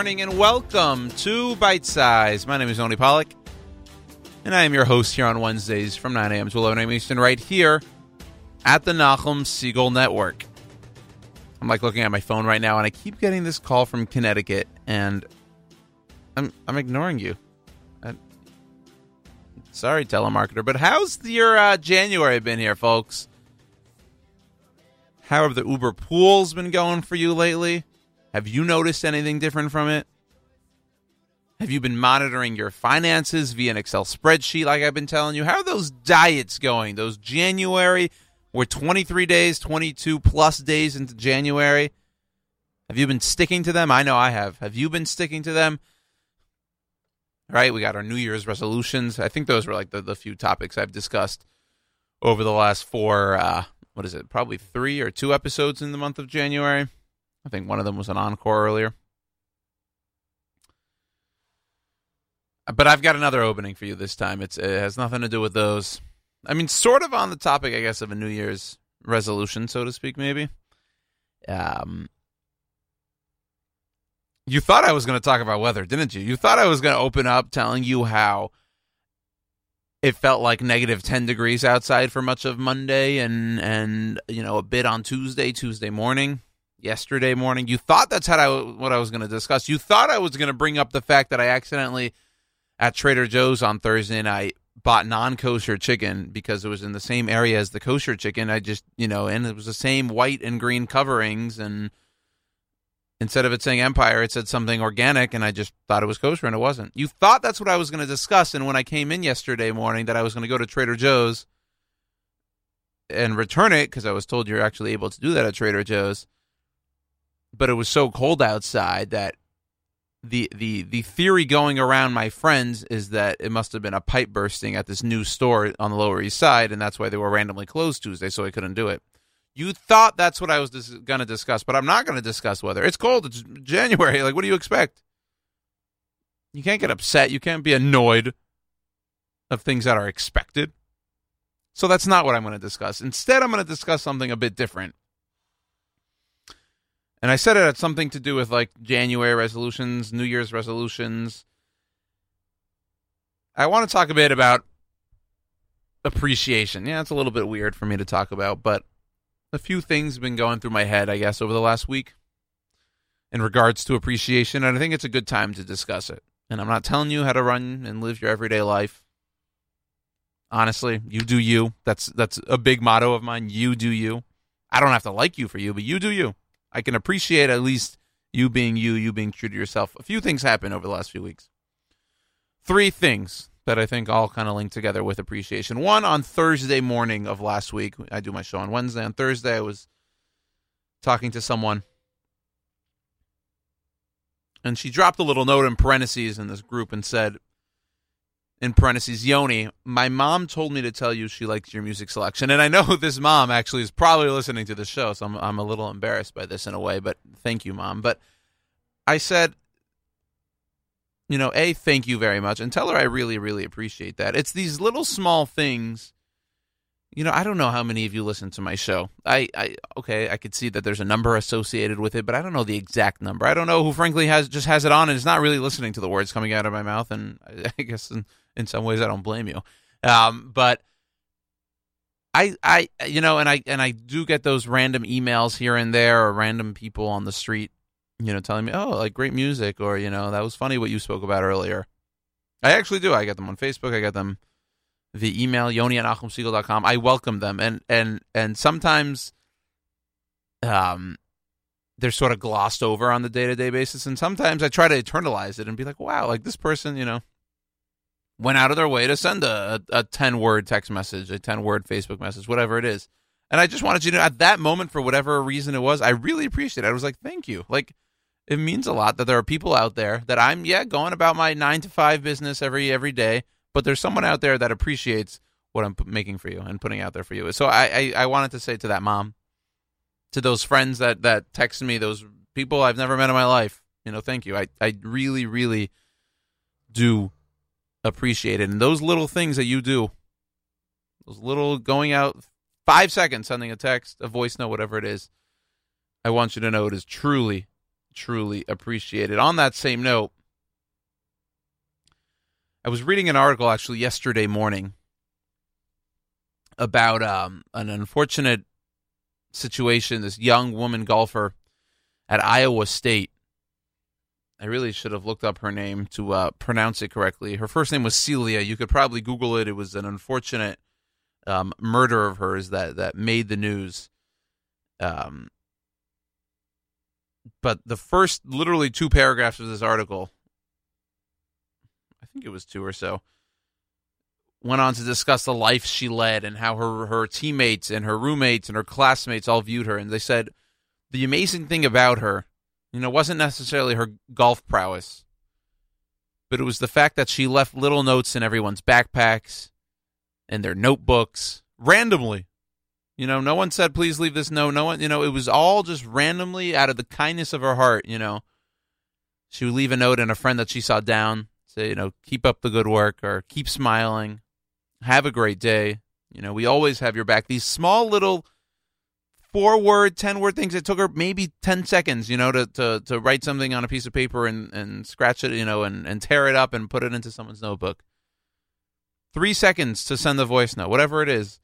Morning and welcome to Bite Size. My name is Yoni Pollak, and I am your host here on Wednesdays from 9 a.m. to 11 a.m. Eastern, right here at the Nachum Segal Network. I'm like looking at my phone right now, and I keep getting this call from Connecticut, and I'm I'm ignoring you. I, sorry, telemarketer, but how's your uh, January been here, folks? How have the Uber pools been going for you lately? Have you noticed anything different from it? Have you been monitoring your finances via an Excel spreadsheet like I've been telling you? How are those diets going? Those January, we're 23 days, 22 plus days into January. Have you been sticking to them? I know I have. Have you been sticking to them? Right, we got our New Year's resolutions. I think those were like the, the few topics I've discussed over the last four, uh, what is it, probably three or two episodes in the month of January. I think one of them was an encore earlier. But I've got another opening for you this time. It's, it has nothing to do with those. I mean, sort of on the topic, I guess, of a New Year's resolution, so to speak, maybe. Um, you thought I was going to talk about weather, didn't you? You thought I was going to open up telling you how it felt like negative 10 degrees outside for much of Monday and and you know a bit on Tuesday, Tuesday morning yesterday morning. You thought that's how I, what I was going to discuss. You thought I was going to bring up the fact that I accidentally at Trader Joe's on Thursday night bought non-kosher chicken because it was in the same area as the kosher chicken. I just, you know, and it was the same white and green coverings and instead of it saying empire, it said something organic and I just thought it was kosher and it wasn't. You thought that's what I was going to discuss and when I came in yesterday morning that I was going to go to Trader Joe's and return it because I was told you're actually able to do that at Trader Joe's but it was so cold outside that the the the theory going around my friends is that it must have been a pipe bursting at this new store on the Lower East Side, and that's why they were randomly closed Tuesday, so I couldn't do it. You thought that's what I was dis- going to discuss, but I'm not going to discuss weather. It's cold. It's January. Like, what do you expect? You can't get upset. You can't be annoyed of things that are expected. So that's not what I'm going to discuss. Instead, I'm going to discuss something a bit different. And I said it had something to do with like January resolutions, New Year's resolutions. I want to talk a bit about appreciation. Yeah, it's a little bit weird for me to talk about, but a few things have been going through my head, I guess, over the last week in regards to appreciation, and I think it's a good time to discuss it. And I'm not telling you how to run and live your everyday life. Honestly, you do you. That's that's a big motto of mine. You do you. I don't have to like you for you, but you do you. I can appreciate at least you being you, you being true to yourself. A few things happened over the last few weeks. Three things that I think all kind of link together with appreciation. One on Thursday morning of last week, I do my show on Wednesday. On Thursday, I was talking to someone, and she dropped a little note in parentheses in this group and said, in parentheses, Yoni, my mom told me to tell you she likes your music selection. And I know this mom actually is probably listening to the show, so I'm, I'm a little embarrassed by this in a way, but thank you, mom. But I said, you know, A, thank you very much, and tell her I really, really appreciate that. It's these little small things. You know, I don't know how many of you listen to my show. I, I okay, I could see that there's a number associated with it, but I don't know the exact number. I don't know who frankly has just has it on and is not really listening to the words coming out of my mouth, and I guess in some ways I don't blame you. Um, but I, I, you know, and I, and I do get those random emails here and there, or random people on the street, you know, telling me, "Oh, like great music," or you know, that was funny what you spoke about earlier. I actually do. I get them on Facebook. I get them the email, yoni at nachumsegal.com. I welcome them, and and and sometimes, um, they're sort of glossed over on the day to day basis, and sometimes I try to eternalize it and be like, "Wow, like this person, you know." Went out of their way to send a, a 10 word text message, a 10 word Facebook message, whatever it is. And I just wanted you to know at that moment, for whatever reason it was, I really appreciate it. I was like, thank you. Like, it means a lot that there are people out there that I'm, yeah, going about my nine to five business every every day, but there's someone out there that appreciates what I'm making for you and putting out there for you. So I, I, I wanted to say to that mom, to those friends that, that text me, those people I've never met in my life, you know, thank you. I, I really, really do appreciate it. And those little things that you do, those little going out five seconds, sending a text, a voice note, whatever it is, I want you to know it is truly, truly appreciated. On that same note, I was reading an article actually yesterday morning about um, an unfortunate situation. This young woman golfer at Iowa State. I really should have looked up her name to uh, pronounce it correctly. Her first name was Celia. You could probably Google it. It was an unfortunate um, murder of hers that that made the news. Um, but the first, literally two paragraphs of this article I think it was two or so, went on to discuss the life she led and how her her teammates and her roommates and her classmates all viewed her. And they said the amazing thing about her, you know, wasn't necessarily her golf prowess, but it was the fact that she left little notes in everyone's backpacks and their notebooks randomly. You know, no one said, please leave this note. No one, you know, it was all just randomly out of the kindness of her heart, you know. She would leave a note and a friend that she saw down say, you know, keep up the good work or keep smiling, have a great day. You know, we always have your back. These small little four word, 10 word things. It took her maybe 10 seconds, you know, to, to, to write something on a piece of paper and, and scratch it, you know, and, and tear it up and put it into someone's notebook. Three seconds to send the voice note, whatever it is.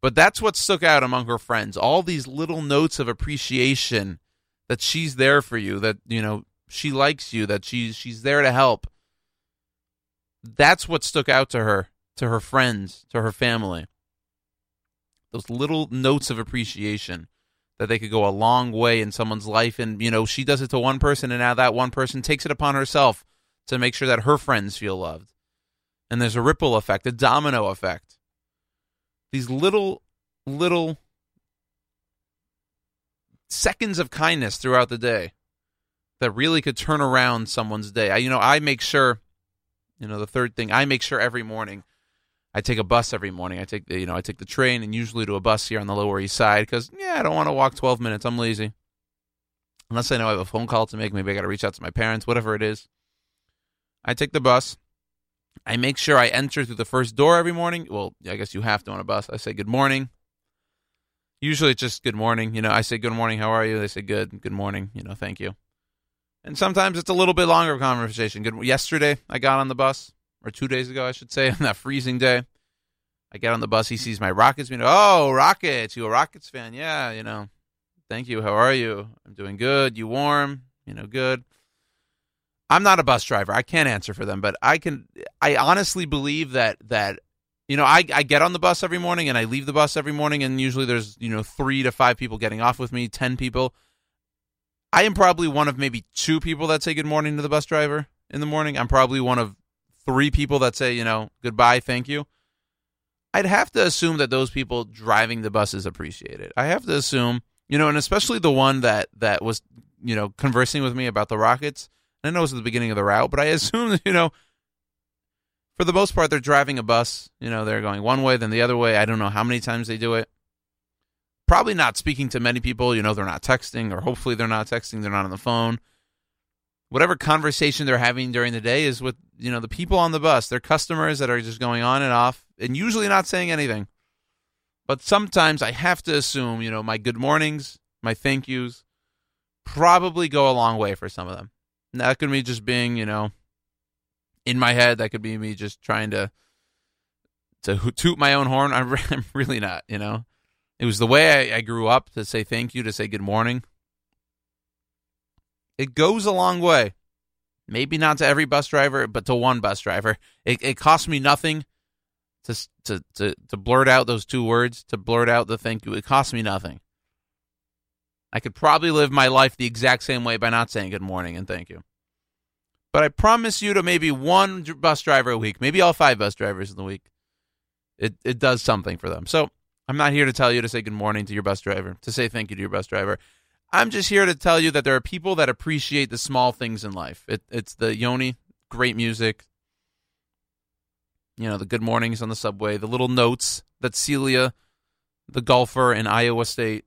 But that's what stuck out among her friends. All these little notes of appreciation that she's there for you, that, you know, she likes you, that she's she's there to help that's what stuck out to her, to her friends, to her family. Those little notes of appreciation that they could go a long way in someone's life. And, you know, she does it to one person, and now that one person takes it upon herself to make sure that her friends feel loved. And there's a ripple effect, a domino effect. These little, little seconds of kindness throughout the day that really could turn around someone's day. I, you know, I make sure you know, the third thing, I make sure every morning I take a bus every morning. I take the, you know, I take the train and usually to a bus here on the Lower East Side because yeah, I don't want to walk 12 minutes. I'm lazy. Unless I know I have a phone call to make, maybe I got to reach out to my parents, whatever it is. I take the bus. I make sure I enter through the first door every morning. Well, I guess you have to on a bus. I say good morning. Usually it's just good morning. You know, I say good morning. How are you? They say good. Good morning. You know, thank you. And sometimes it's a little bit longer conversation. Good. Yesterday, I got on the bus, or two days ago, I should say, on that freezing day. I get on the bus. He sees my Rockets. Know, oh, Rockets. You a Rockets fan? Yeah. You know, thank you. How are you? I'm doing good. You warm? You know, good. I'm not a bus driver. I can't answer for them, but I can. I honestly believe that that you know, I, I get on the bus every morning and I leave the bus every morning, and usually there's you know three to five people getting off with me, ten people. I am probably one of maybe two people that say good morning to the bus driver in the morning. I'm probably one of three people that say, you know, goodbye, thank you. I'd have to assume that those people driving the buses appreciate it. I have to assume, you know, and especially the one that that was, you know, conversing with me about the Rockets. I know it was at the beginning of the route, but I assume you know, for the most part, they're driving a bus. You know, they're going one way, then the other way. I don't know how many times they do it probably not speaking to many people. You know, they're not texting, or hopefully they're not texting. They're not on the phone. Whatever conversation they're having during the day is with you know the people on the bus, their customers that are just going on and off, and usually not saying anything. But sometimes I have to assume, you know, my good mornings, my thank yous, probably go a long way for some of them. And that could be just being, you know, in my head. That could be me just trying to to toot my own horn. I'm really not, you know. It was the way I, I grew up to say thank you, to say good morning. It goes a long way. Maybe not to every bus driver, but to one bus driver. It, it cost me nothing to, to to to blurt out those two words, to blurt out the thank you. It costs me nothing. I could probably live my life the exact same way by not saying good morning and thank you. But I promise you to maybe one bus driver a week, maybe all five bus drivers in the week, it, it does something for them. So I'm not here to tell you to say good morning to your bus driver, to say thank you to your bus driver. I'm just here to tell you that there are people that appreciate the small things in life. It, it's the Yoni, great music. You know, the good mornings on the subway, the little notes that Celia, the golfer in Iowa State,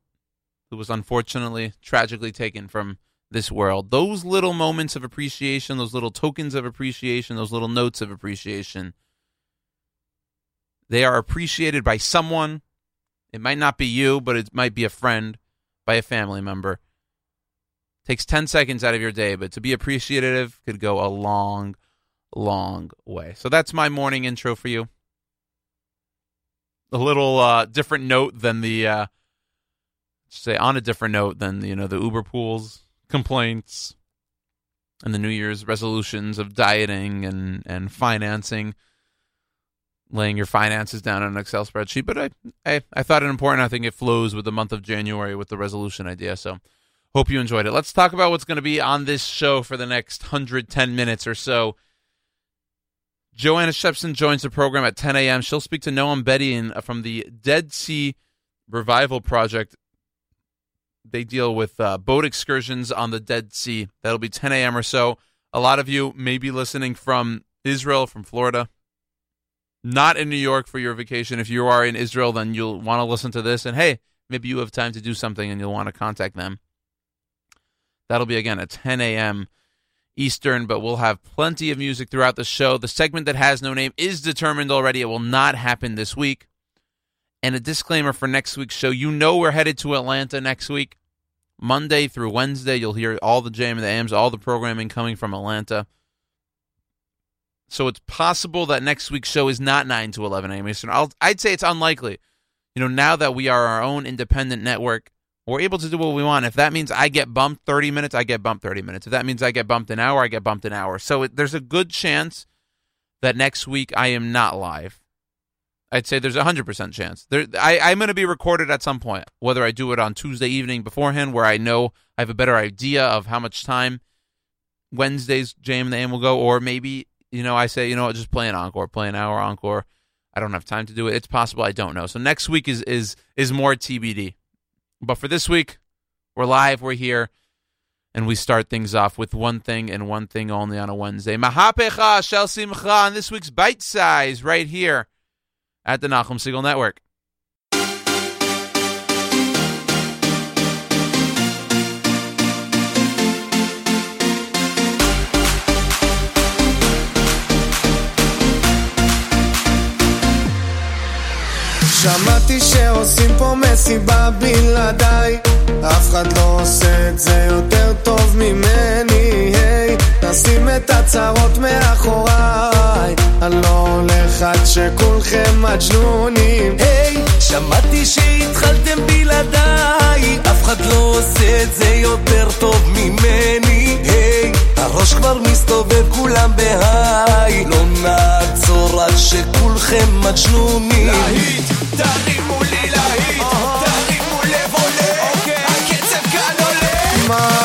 who was unfortunately tragically taken from this world, those little moments of appreciation, those little tokens of appreciation, those little notes of appreciation, they are appreciated by someone it might not be you, but it might be a friend, by a family member. Takes 10 seconds out of your day, but to be appreciative could go a long, long way. So that's my morning intro for you. A little uh, different note than the, uh, say, on a different note than, you know, the Uber pools complaints and the New Year's resolutions of dieting and, and financing laying your finances down on an Excel spreadsheet. But I, I, I thought it important. I think it flows with the month of January with the resolution idea. So hope you enjoyed it. Let's talk about what's going to be on this show for the next 110 minutes or so. Joanna Shebson joins the program at 10 a.m. She'll speak to Noam Bedein from the Dead Sea Revival Project. They deal with uh, boat excursions on the Dead Sea. That'll be 10 a.m. or so. A lot of you may be listening from Israel, from Florida, not in New York for your vacation. If you are in Israel, then you'll want to listen to this. And hey, maybe you have time to do something and you'll want to contact them. That'll be again at 10 a.m. Eastern, but we'll have plenty of music throughout the show. The segment that has no name is determined already. It will not happen this week. And a disclaimer for next week's show you know we're headed to Atlanta next week. Monday through Wednesday, you'll hear all the JM and the AMs, all the programming coming from Atlanta. So it's possible that next week's show is not 9 to 11 a.m. Eastern. I'll, I'd say it's unlikely. You know, now that we are our own independent network, we're able to do what we want. If that means I get bumped 30 minutes, I get bumped 30 minutes. If that means I get bumped an hour, I get bumped an hour. So it, there's a good chance that next week I am not live. I'd say there's a 100% chance. There, I, I'm going to be recorded at some point, whether I do it on Tuesday evening beforehand, where I know I have a better idea of how much time Wednesday's JM and the AM will go, or maybe you know, I say, you know, what, just play an encore, play an hour encore. I don't have time to do it. It's possible I don't know. So next week is is is more TBD. But for this week, we're live, we're here, and we start things off with one thing and one thing only on a Wednesday. Mahapecha Shel Simcha on this week's Bite Size right here at the Nachum Segal Network. שמעתי שעושים פה מסיבה בלעדיי. אף אחד לא עושה את זה יותר טוב ממני היי, נשים את הצרות מאחוריי. אני לא הולך עד שכולכם מג'נונים. היי, שמעתי שהתחלתם בלעדיי. אף אחד לא עושה את זה יותר טוב ממני היי, הראש כבר מסתובב כולם בהיי. לא נעצור עד שכולכם מג'נונים. להיט, תרימו לי להיט, תרימו לב עולה הקצב כאן עולה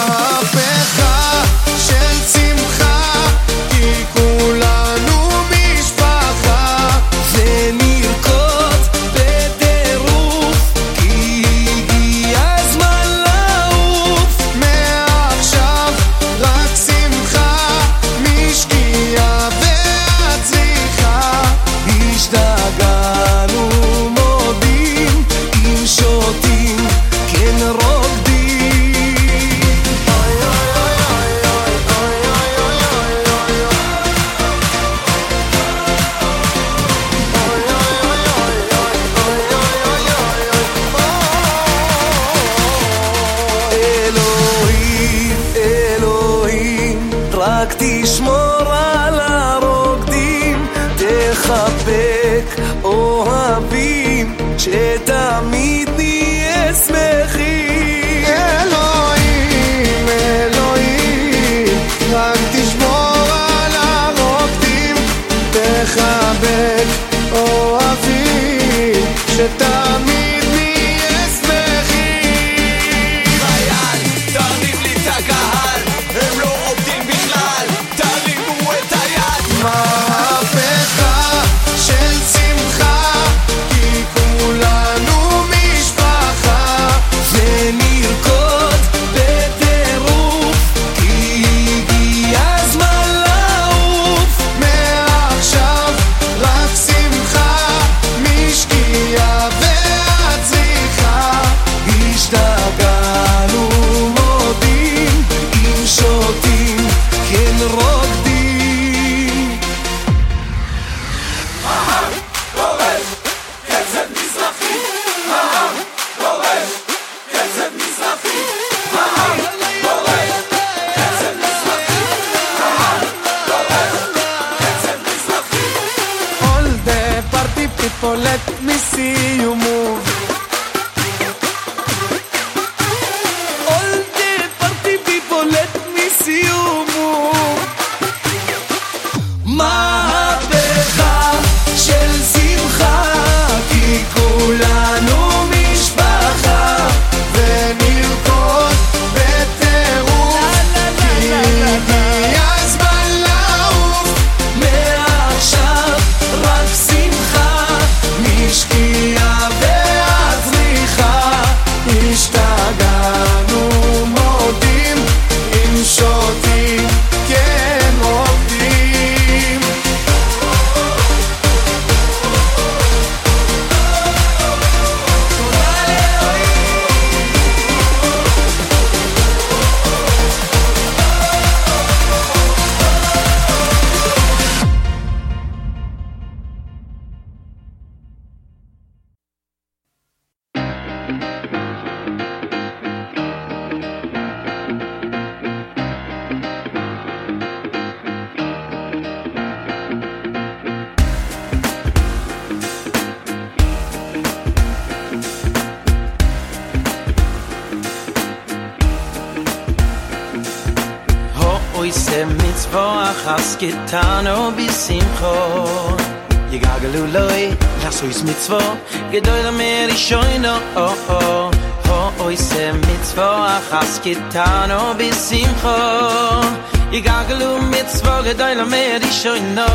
oi mer i shoy no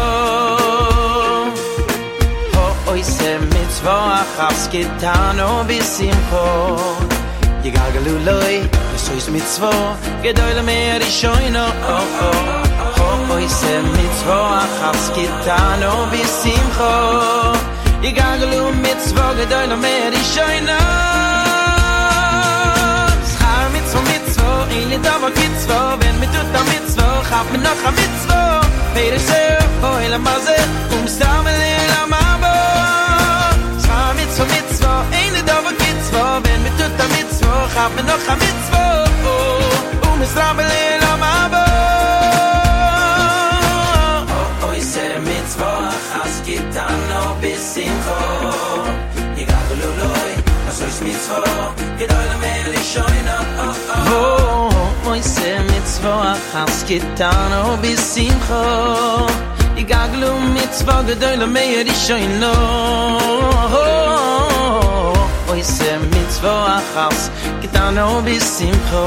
ho oi se mit zwa khas getan o bisim po ye gagalu loy es oi se mit zwa gedoy mer i shoy no oh oh ho oi se mit zwa khas getan o bisim po ye gagalu mit zwa gedoy lo mer i shoy no Ich bin doch mit zwei, wenn mit du da mit zwei, hab mir noch mit zwei. Peter Sir, oh, in der Masse, um Stammeln Mabo. Zwar mit zur Mitzwa, eine Dauer geht's wo, wenn mit tut hab mir noch oh, um Mabo. Oh, oh, oh, oh, oh. moy se mit zwa khas kitan o bisim kho i gaglu mit zwa de dele me di shoy no moy se mit zwa khas kitan o bisim kho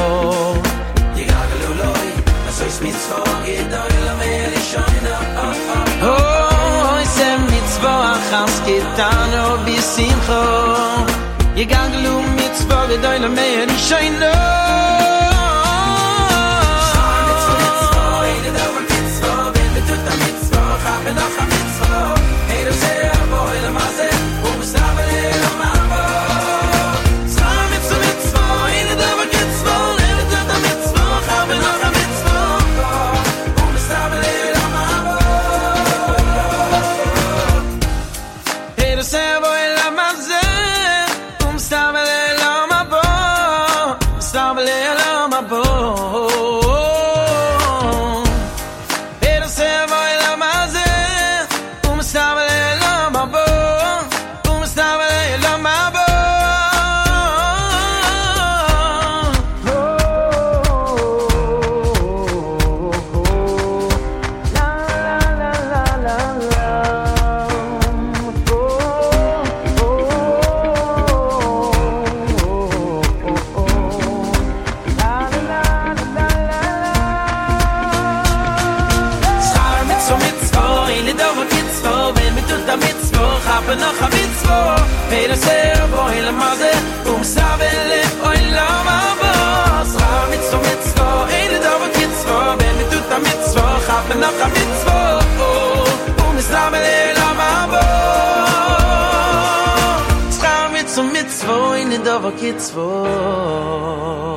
i gaglu loy as es mit zwa ge dele me di shoy mit zwa khas kitan o bisim kho i gaglu mit zwa de dele me di le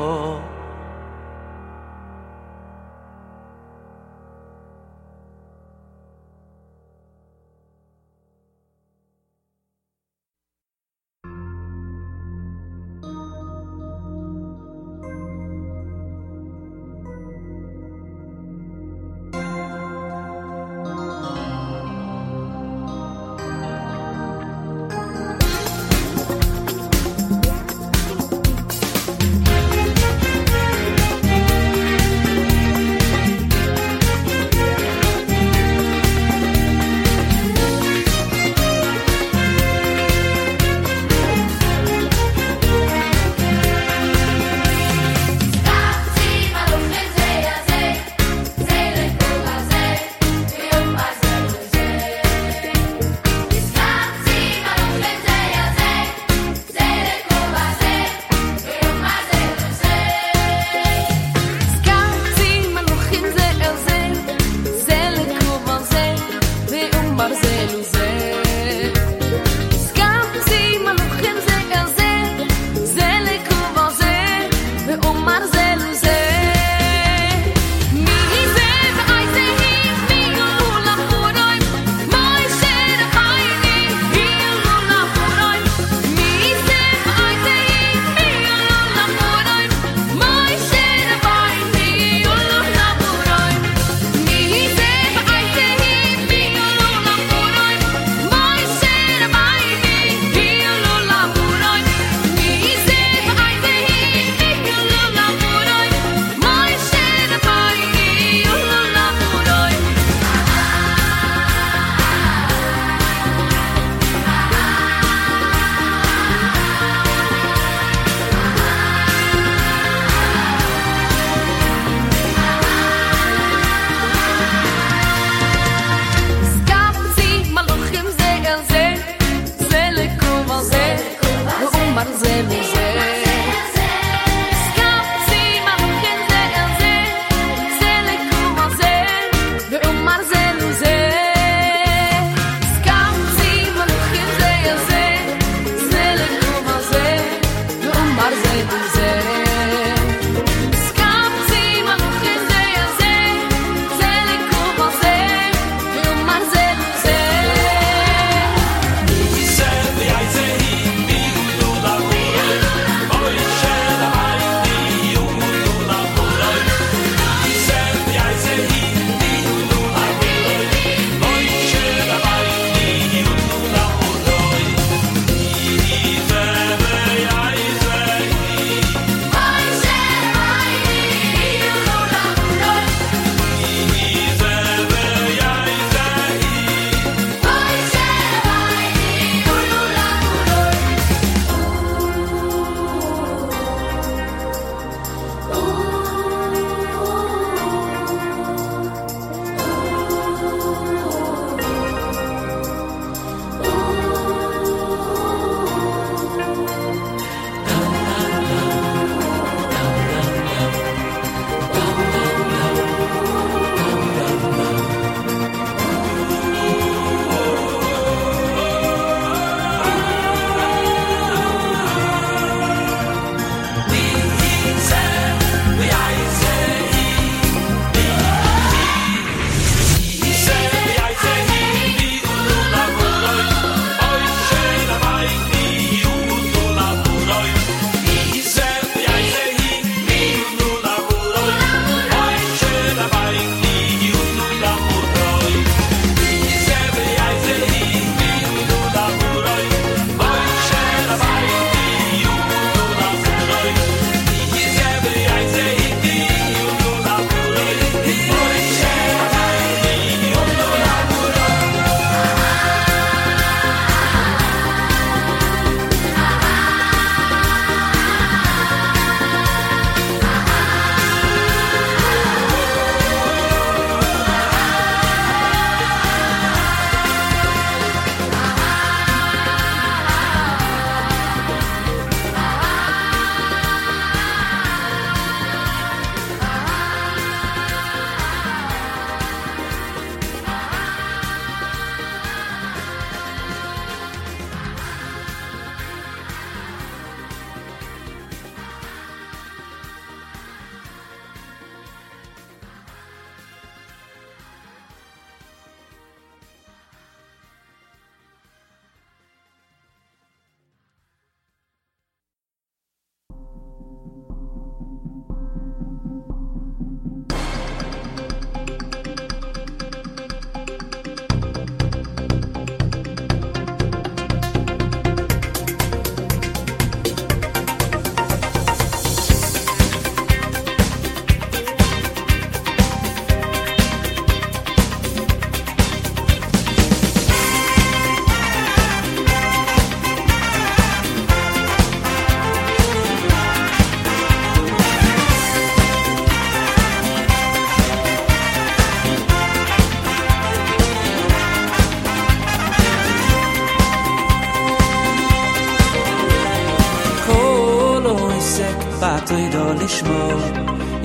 atoy do lishmo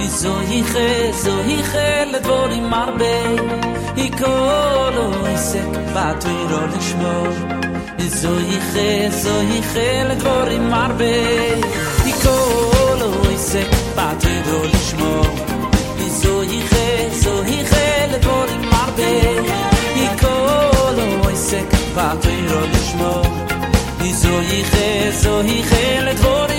izo hi khe zo hi khe le dvorim marbe. Hi kolo isek batoy do lishmo izo hi khe zo hi khe le dvorim marbe. Hi kolo isek batoy do lishmo izo hi khe zo hi khe le dvorim marbe. Hi kolo isek batoy do lishmo izo hi khe zo hi khe le dvorim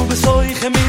Noite, noite,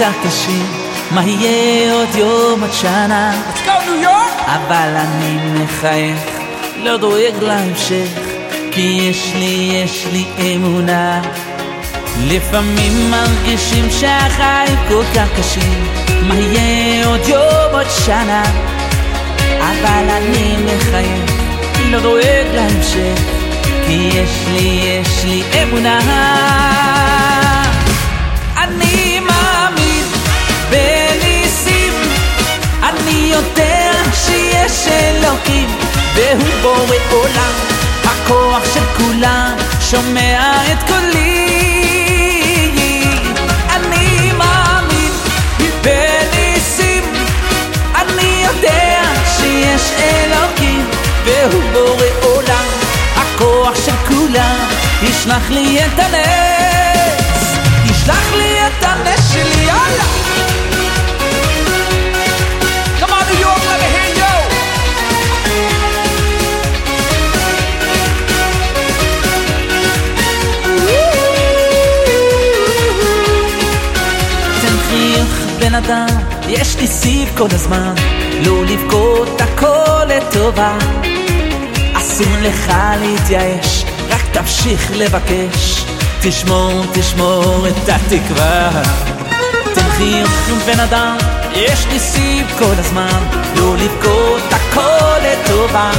כך קשים, מה יהיה עוד יום עד שנה? Let's go, New York! אבל אני מחייך, לא דואג להמשך, כי יש לי, יש לי אמונה. לפעמים מרגישים שהחיים כל כך קשים, מה יהיה עוד יום עוד שנה? אבל אני מחייך, לא דואג להמשך, כי יש לי, יש לי אמונה. יודע שיש אלוקים והוא בורא עולם הכוח של כולם שומע את קולי. אני מאמין בניסים אני יודע שיש אלוקים והוא בורא עולם הכוח של כולם. ישלח לי את הנס ישלח לי את הנס שלי יאללה יש לי סיב כל הזמן, לא לבכות הכל לטובה. אסור לך להתייאש, רק תמשיך לבקש, תשמור, תשמור את התקווה. תן חיוך בן אדם, יש לי סיב כל הזמן, לא לבכות הכל לטובה.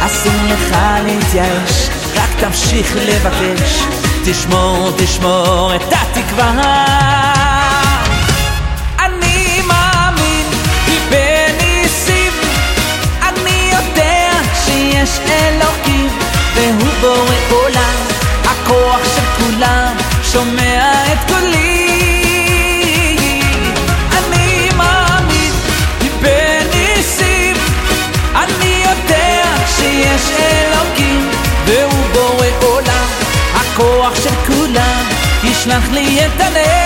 אסור לך להתייאש, רק תמשיך לבקש, תשמור, תשמור את התקווה. אני אלוקים, והוא בורא עולם, הכוח של כולם, שומע את קולי. simply internet.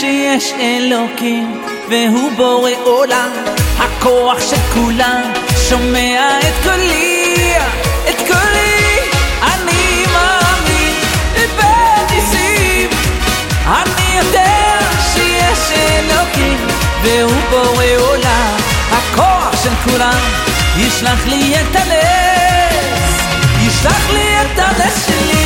שיש אלוקים והוא בורא עולם. הכוח של כולם שומע את קולי, את קולי. אני מאמין בניסים. אני יודע שיש אלוקים והוא בורא עולם. הכוח של כולם ישלח לי את הנס ישלח לי את הנס שלי.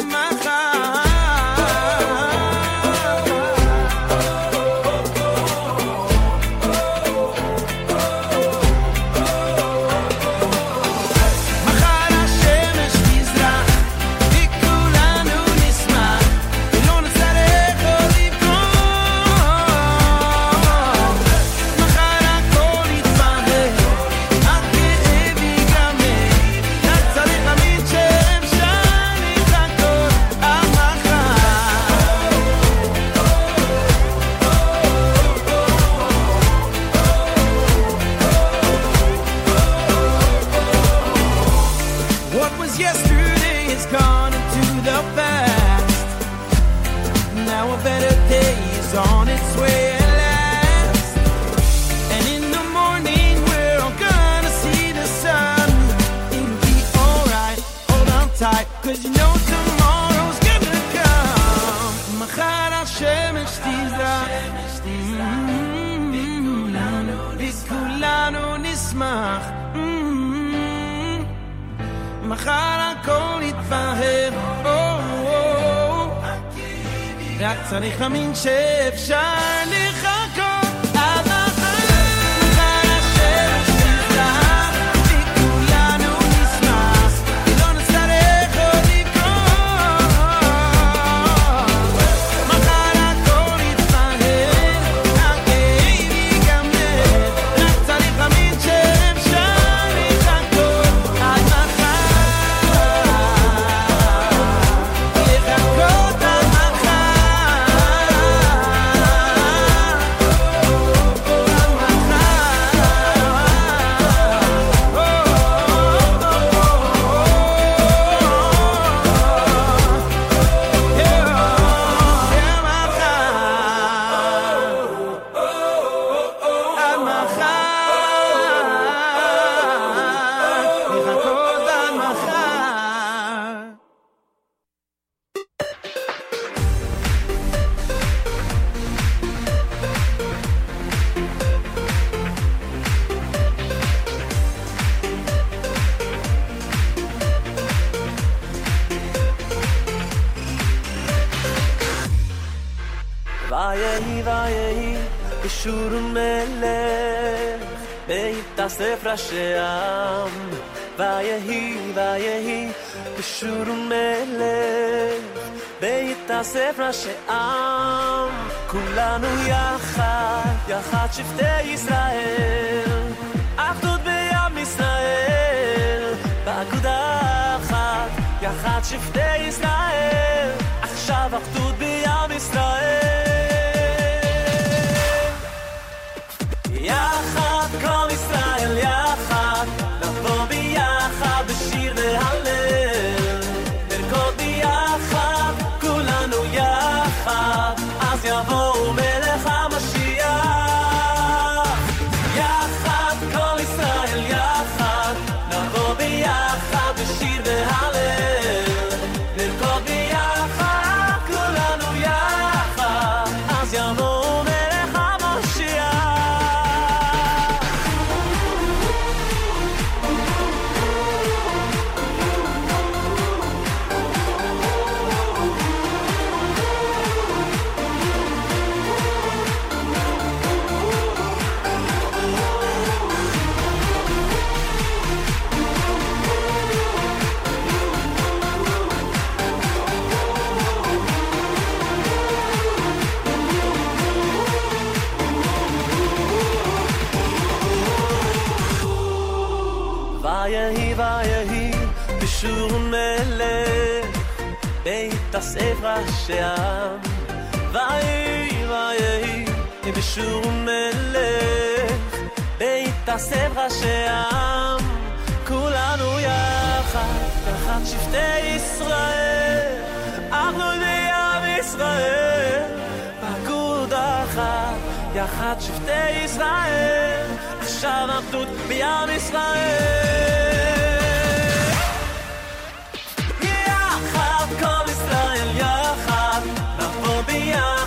צריך להאמין שאפשר ויהי ויהי בשור מלך בהתאסף ראשי עם ויהי ויהי בשור מלך בהתאסף ראשי עם כולנו יחד יחד שבטי ישראל אחדות בעם ישראל באגודה אחת יחד שבטי ישראל עכשיו אחדות בעם ישראל בשום מלך בית הספר השם כולנו יחד תחת שבטי ישראל. אנחנו בעם ישראל פקוד אחת יחד שבטי ישראל. עכשיו אחדות בעם ישראל. יחד כל ישראל יחד נבוא ביחד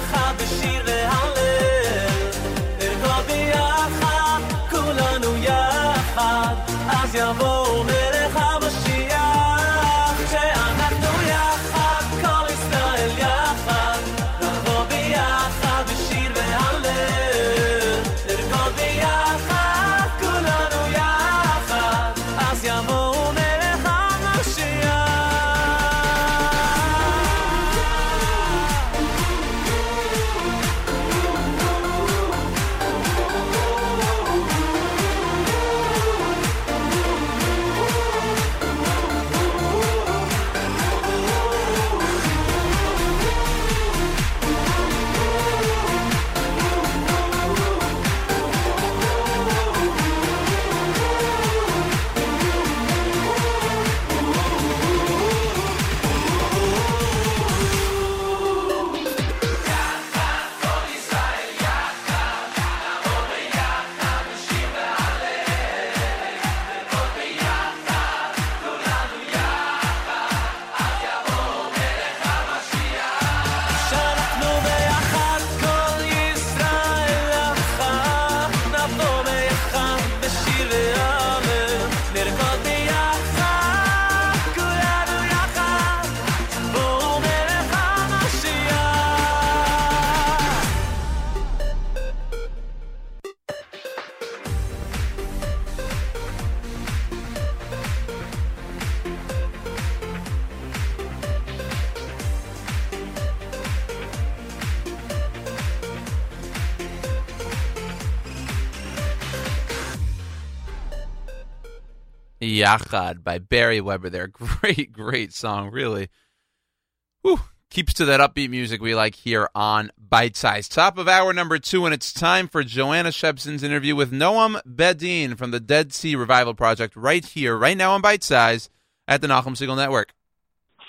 tiens bon. Yachad by Beri Weber there. Great, great song, really. Whew. Keeps to that upbeat music we like here on Bite Size. Top of hour number two, and it's time for Joanna Shebson's interview with Noam Bedein from the Dead Sea Revival Project right here, right now on Bite Size at the Nachum Segal Network.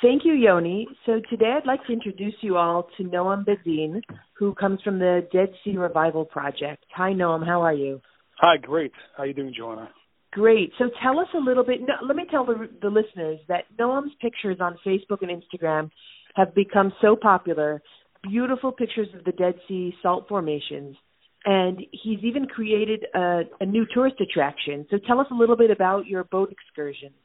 Thank you, Yoni. So today I'd like to introduce you all to Noam Bedein, who comes from the Dead Sea Revival Project. Hi, Noam. How are you? Hi, great. How are you doing, Joanna? Great. So tell us a little bit. No, let me tell the, the listeners that Noam's pictures on Facebook and Instagram have become so popular. Beautiful pictures of the Dead Sea salt formations. And he's even created a, a new tourist attraction. So tell us a little bit about your boat excursions.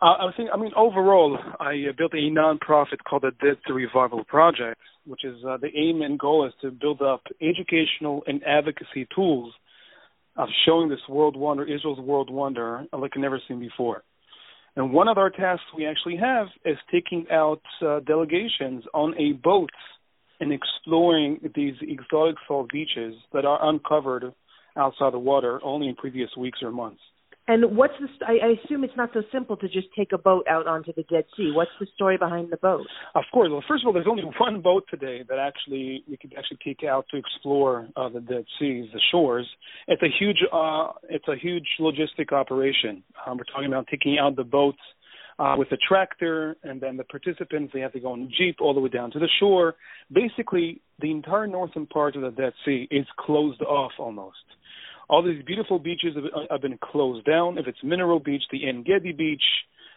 Uh, I think, I mean, overall, I uh, built a non-profit called the Dead Sea Revival Project, which is uh, the aim and goal is to build up educational and advocacy tools of showing this world wonder, Israel's world wonder, like never seen before. And one of our tasks we actually have is taking out uh, delegations on a boat and exploring these exotic salt beaches that are uncovered outside the water only in previous weeks or months. And what's the? St- I, I assume it's not so simple to just take a boat out onto the Dead Sea. What's the story behind the boat? Of course. Well, first of all, there's only one boat today that actually we could actually take out to explore uh, the Dead Seas, the shores. It's a huge, uh, it's a huge logistic operation. Um, we're talking about taking out the boats uh, with a tractor, and then the participants they have to go on a jeep all the way down to the shore. Basically, the entire northern part of the Dead Sea is closed off almost. All these beautiful beaches have, have been closed down. If it's Mineral Beach, the En Gedi Beach,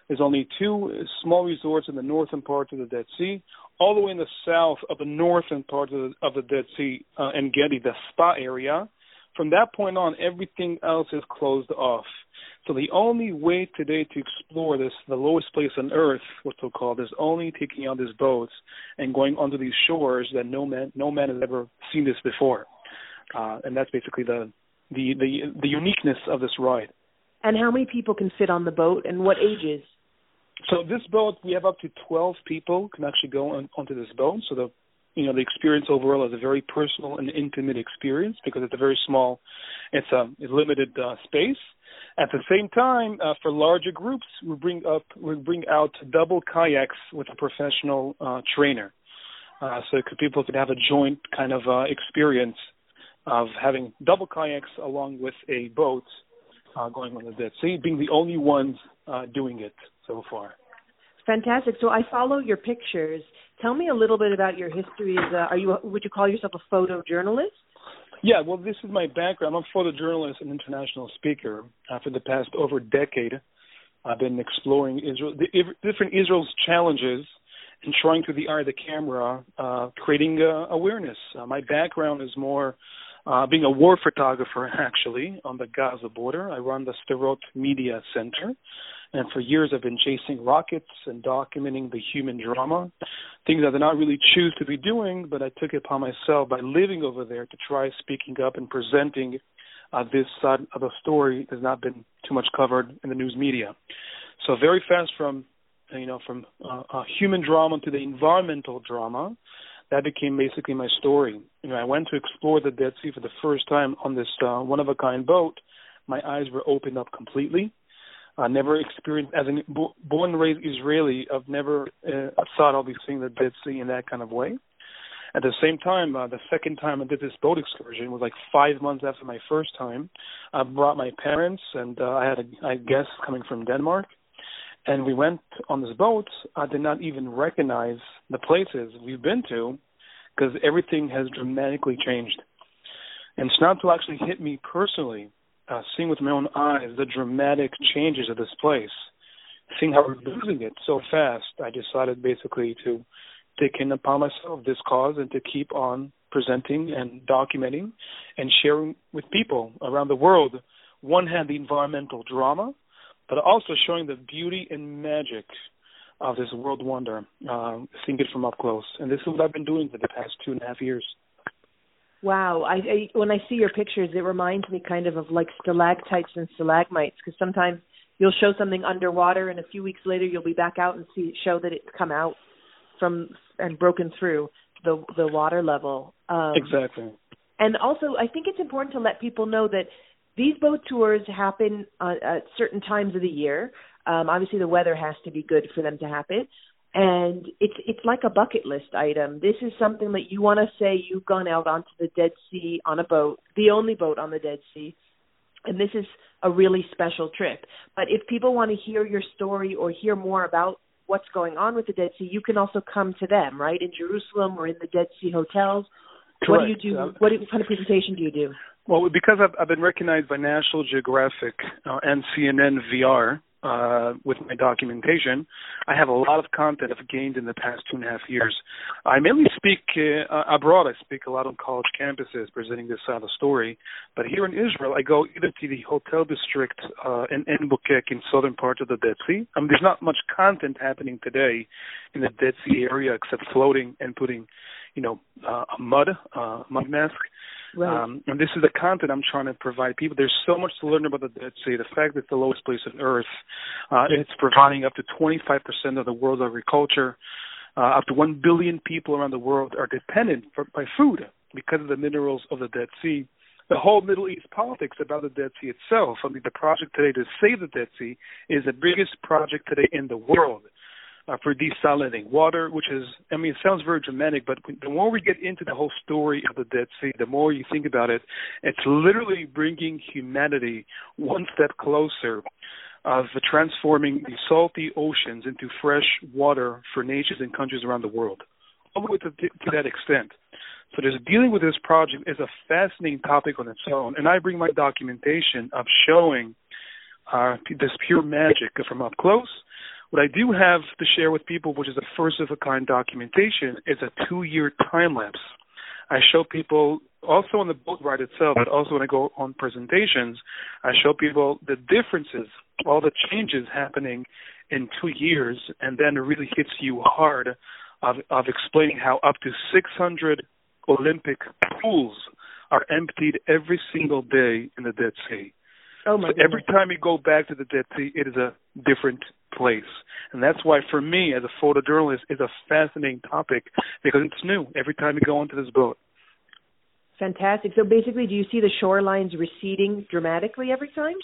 there's only two small resorts in the northern part of the Dead Sea. All the way in the south of the northern part of the, of the Dead Sea, uh, En Gedi, the spa area. From that point on, everything else is closed off. So the only way today to explore this, the lowest place on earth, what so called, is only taking out these boats and going onto these shores that no man, no man has ever seen this before. Uh, and that's basically the, the, the, the uniqueness of this ride. And how many people can fit on the boat, and what ages? So this boat, we have up to 12 people can actually go on, onto this boat. So the you know the experience overall is a very personal and intimate experience because it's a very small, it's a, a limited uh, space. At the same time, uh, for larger groups, we bring up we bring out double kayaks with a professional uh, trainer, uh, so could, people could have a joint kind of uh, experience of having double kayaks along with a boat uh, going on the Dead Sea, being the only ones uh, doing it so far. Fantastic. So I follow your pictures. Tell me a little bit about your history. As a, are you? Would you call yourself a photojournalist? Yeah, well, this is my background. I'm a photojournalist and international speaker. Uh, for the past over decade, I've been exploring Israel, the different Israel's challenges and trying through the eye of the camera, uh, creating uh, awareness. Uh, my background is more uh, being a war photographer, actually, on the Gaza border. I run the Sderot Media Center. And for years, I've been chasing rockets and documenting the human drama, things I did not really choose to be doing, but I took it upon myself by living over there to try speaking up and presenting uh, this side of the story that has not been too much covered in the news media. So very fast from you know from uh, uh, human drama to the environmental drama, that became basically my story. You know, I went to explore the Dead Sea for the first time on this uh, one of a kind boat. My eyes were opened up completely. I never experienced, as a born and raised Israeli, I've never uh, thought I'll be seeing the Dead Sea in that kind of way. At the same time, uh, the second time I did this boat excursion was like five months after my first time. I brought my parents, and uh, I had a, a guest coming from Denmark, and we went on this boat. I did not even recognize the places we've been to because everything has dramatically changed. And it's not to actually hit me personally uh, seeing with my own eyes the dramatic changes of this place, seeing how we're losing it so fast, I decided basically to take in upon myself this cause and to keep on presenting and documenting and sharing with people around the world. One hand, the environmental drama, but also showing the beauty and magic of this world wonder, uh, seeing it from up close. And this is what I've been doing for the past two and a half years. Wow, I, I when I see your pictures, it reminds me kind of of like stalactites and stalagmites because sometimes you'll show something underwater, and a few weeks later you'll be back out and see show that it's come out from and broken through the the water level. Um, exactly. And also, I think it's important to let people know that these boat tours happen uh, at certain times of the year. Um, obviously, the weather has to be good for them to happen and it's it's like a bucket list item. This is something that you want to say you've gone out onto the Dead Sea on a boat, the only boat on the Dead Sea, and this is a really special trip. But if people want to hear your story or hear more about what's going on with the Dead Sea, you can also come to them, right, in Jerusalem or in the Dead Sea hotels. Correct. What do you do? Uh, what kind of presentation do you do? Well, because I've, I've been recognized by National Geographic uh, and CNN VR uh, with my documentation, I have a lot of content I've gained in the past two and a half years. I mainly speak uh, abroad. I speak a lot on college campuses presenting this side of the story. But here in Israel, I go either to the hotel district uh, in En Bokek in southern part of the Dead Sea. I mean, there's not much content happening today in the Dead Sea area except floating and putting, you know, uh, mud uh, mud mask. Right. Um, and this is the content I'm trying to provide people. There's so much to learn about the Dead Sea. The fact that it's the lowest place on Earth, uh, it's providing up to 25% of the world's agriculture. Uh, up to 1 billion people around the world are dependent for, by food because of the minerals of the Dead Sea. The whole Middle East politics about the Dead Sea itself. I mean, the project today to save the Dead Sea is the biggest project today in the world uh, for desalinating water, which is, I mean, it sounds very dramatic, but the more we get into the whole story of the Dead Sea, the more you think about it, it's literally bringing humanity one step closer of transforming the salty oceans into fresh water for nations and countries around the world, all the way to, to that extent. So there's dealing with this project is a fascinating topic on its own, and I bring my documentation of showing uh, this pure magic from up close what I do have to share with people, which is a first of a kind documentation, is a two year time lapse. I show people also on the boat ride itself, but also when I go on presentations, I show people the differences, all the changes happening in two years, and then it really hits you hard of, of explaining how up to 600 Olympic pools are emptied every single day in the Dead Sea. Oh my so goodness. every time you go back to the Dead Sea, it is a different place, and that's why for me as a photojournalist, it's a fascinating topic because it's new every time you go onto this boat. Fantastic. So basically, do you see the shorelines receding dramatically every time?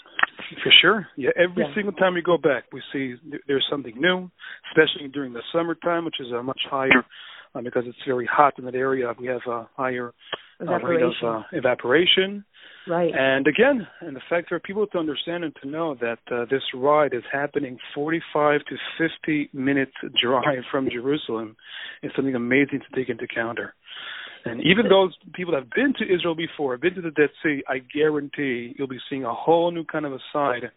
For sure. Yeah, every Yeah. single time you go back, we see th- there's something new, especially during the summertime, which is a much higher uh, because it's very hot in that area. We have a higher uh, rate of Evaporation. uh, evaporation. Right. And again, and the fact for people to understand and to know that uh, this ride is happening 45 to 50 minutes drive from Jerusalem is something amazing to take into account. And even those people that have been to Israel before, been to the Dead Sea, I guarantee you'll be seeing a whole new kind of a side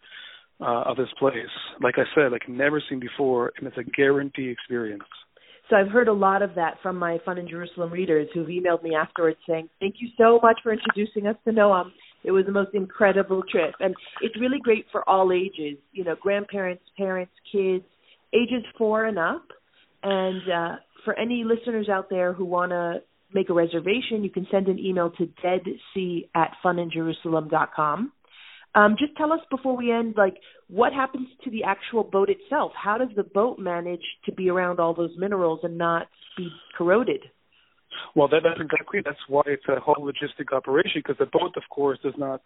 uh, of this place. Like I said, like never seen before, and it's a guarantee experience. So I've heard a lot of that from my Fun in Jerusalem readers who've emailed me afterwards saying, "Thank you so much for introducing us to Noam. It was the most incredible trip, and it's really great for all ages. You know, grandparents, parents, kids, ages four and up. And uh, for any listeners out there who want to make a reservation, you can send an email to deadsea at funinjerusalem.com. Um, just tell us before we end, like, what happens to the actual boat itself? How does the boat manage to be around all those minerals and not be corroded? Well, that, that's exactly that's why it's a whole logistic operation because the boat, of course, does not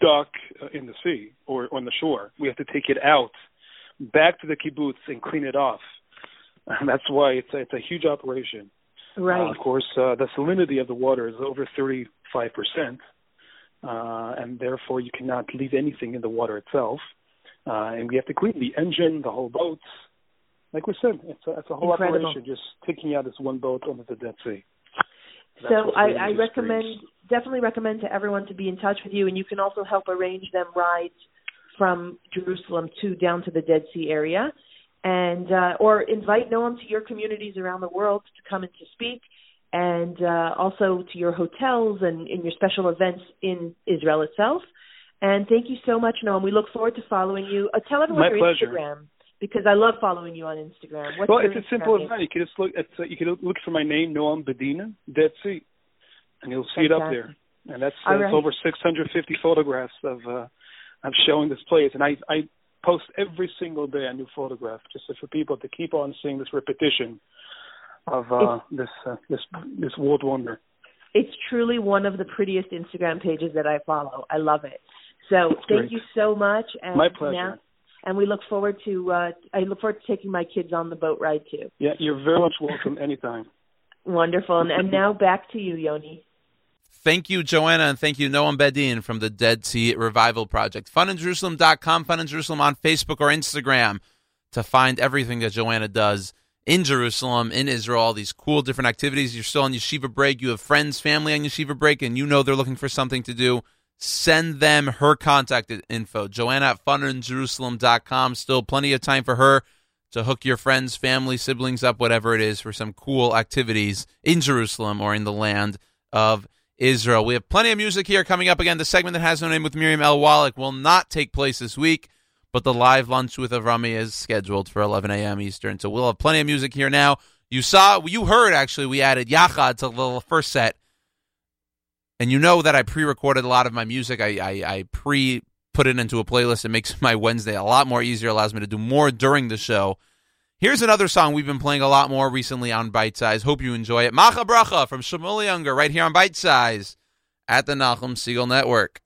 dock uh, in the sea or on the shore. We have to take it out back to the kibbutz and clean it off. And that's why it's a, it's a huge operation. Right. Uh, of course, uh, the salinity of the water is over 35 percent, uh, and therefore you cannot leave anything in the water itself. Uh, and we have to clean the engine, the whole boat. Like we said, it's a, it's a whole Incredible. operation just taking out this one boat onto the Dead Sea. That's so I, I recommend definitely recommend to everyone to be in touch with you, and you can also help arrange them rides from Jerusalem to down to the Dead Sea area, and uh, or invite Noam to your communities around the world to come and to speak, and uh, also to your hotels and in your special events in Israel itself. And thank you so much, Noam. We look forward to following you. Uh, tell everyone My your pleasure. Instagram because I love following you on Instagram. What's well, it's as simple as that. You can just look. It's, uh, you can look for my name, Noam Bedein, Dead Sea, and you'll see it up there. And that's uh, right. over 650 photographs of uh, of showing this place. And I I post every single day a new photograph, just for people to keep on seeing this repetition of uh, this uh, this this world wonder. it's truly one of the prettiest Instagram pages that I follow. I love it. So thank Great. you so much. And My pleasure. Now, and we look forward to uh I look forward to taking my kids on the boat ride too. Yeah, you're very much welcome anytime. Wonderful. And, and now back to you, Yoni. Thank you, Joanna, and thank you, Noam Bedein from the Dead Sea Revival Project. FuninJerusalem.com, Fun in Jerusalem on Facebook or Instagram to find everything that Joanna does in Jerusalem, in Israel, all these cool different activities. You're still on yeshiva break. You have friends, family on yeshiva break, and you know they're looking for something to do. Send them her contact info. Joanna at funinjerusalem.com. Still plenty of time for her to hook your friends, family, siblings up, whatever it is, for some cool activities in Jerusalem or in the land of Israel. We have plenty of music here coming up. Again, the segment that has no name with Miriam L. Wallach will not take place this week, but the live lunch with Avrami is scheduled for 11 a.m. Eastern. So we'll have plenty of music here now. You saw, you heard actually, we added Yachad to the first set. And you know that I pre recorded a lot of my music. I, I, I pre put it into a playlist. It makes my Wednesday a lot more easier, allows me to do more during the show. Here's another song we've been playing a lot more recently on Bite Size. Hope you enjoy it. Macha Bracha from Shmueli Ungar right here on Bite Size at the Nachum Segal Network.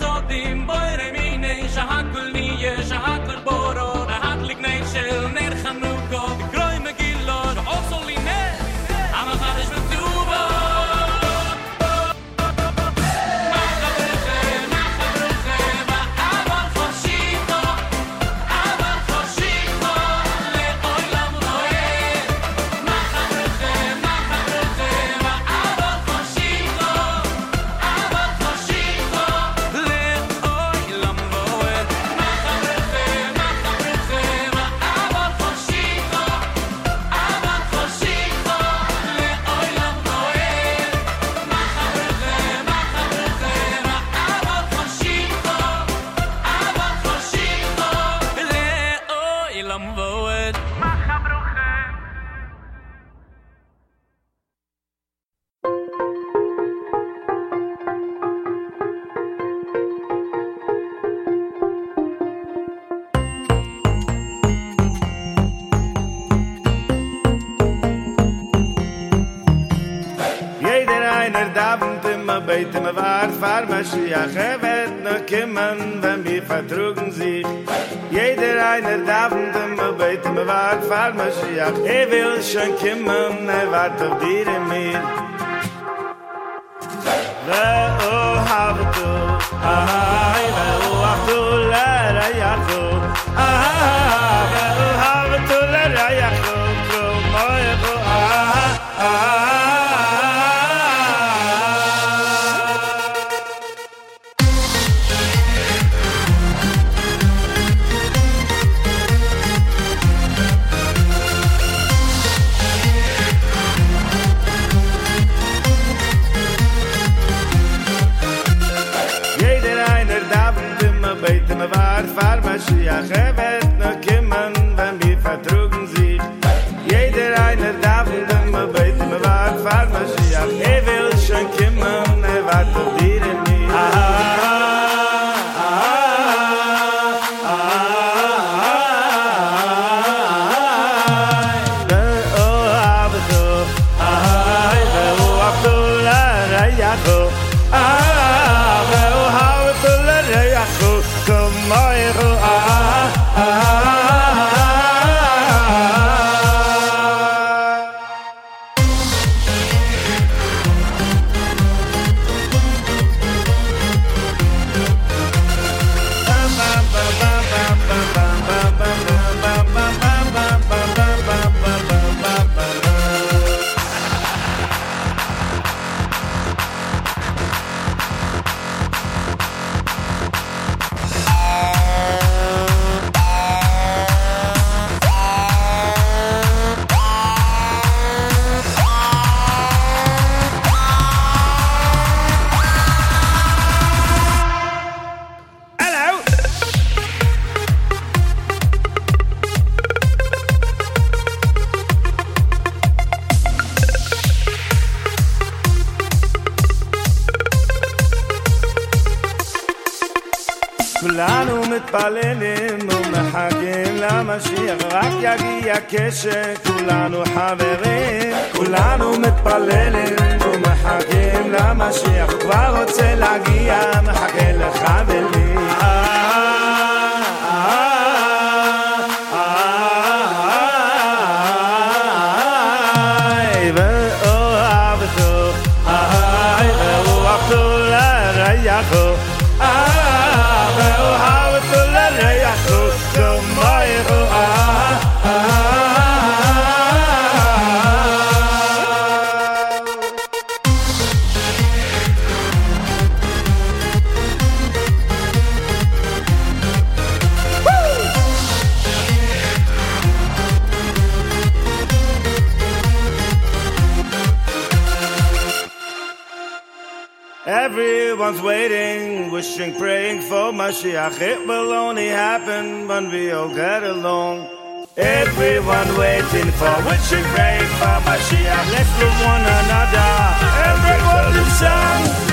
sotin bojre mine isha hakul Mashiach er evet no kimmen, wenn wir vertrugen sich. Jeder einer darf und immer bete me wart fahr Mashiach. Er will schon kimmen, er wart auf dir in mir. Ve o hav tu, aha. Mashiach, it will only happen when we all get along. Everyone waiting for what wishing rain for Mashiach. Let's love one another. Everyone in song.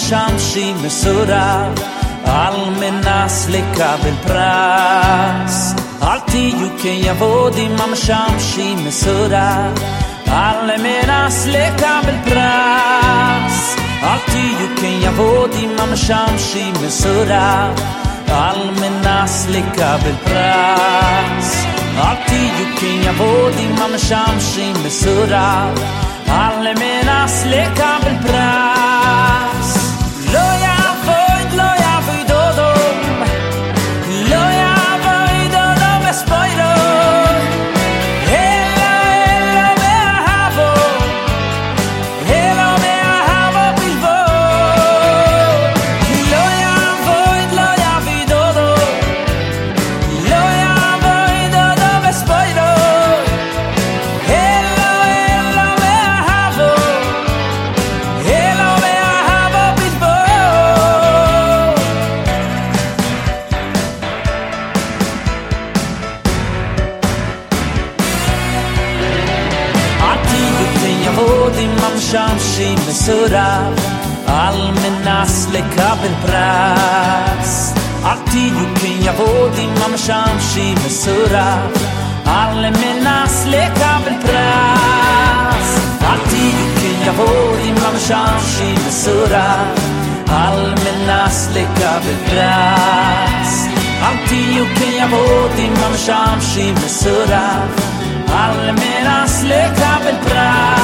משמשים מסורב על מנס לקבל פרס. אל תהיו כיבודים המשמשים מסורב על מנס לקבל פרס. אל תהיו כיבודים המשמשים מסורב על מנס לקבל פרס. אל תהיו כיבודים המשמשים מסורב על מנס לקבל פרס. של פרס. אל תהיו כיבודים, המשמשי מסורף. Alle menas leka väl pras Alltid vilken jag får i mamshamshi mesura All menas leka väl pras Alltid vilken jag får i mamshamshi mesura All menas leka väl pras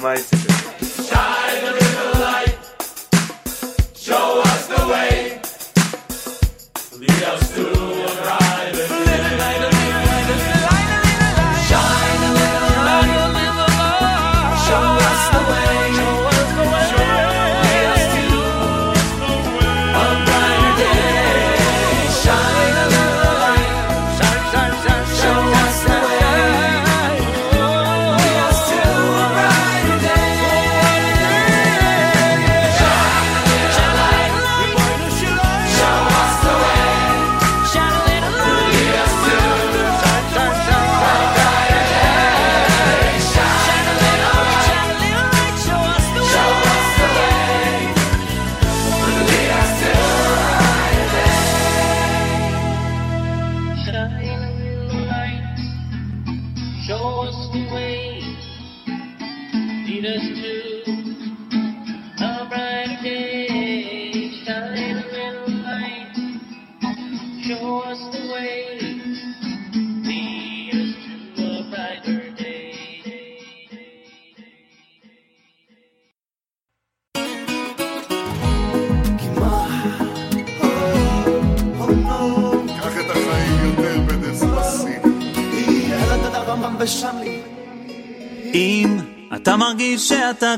amazing.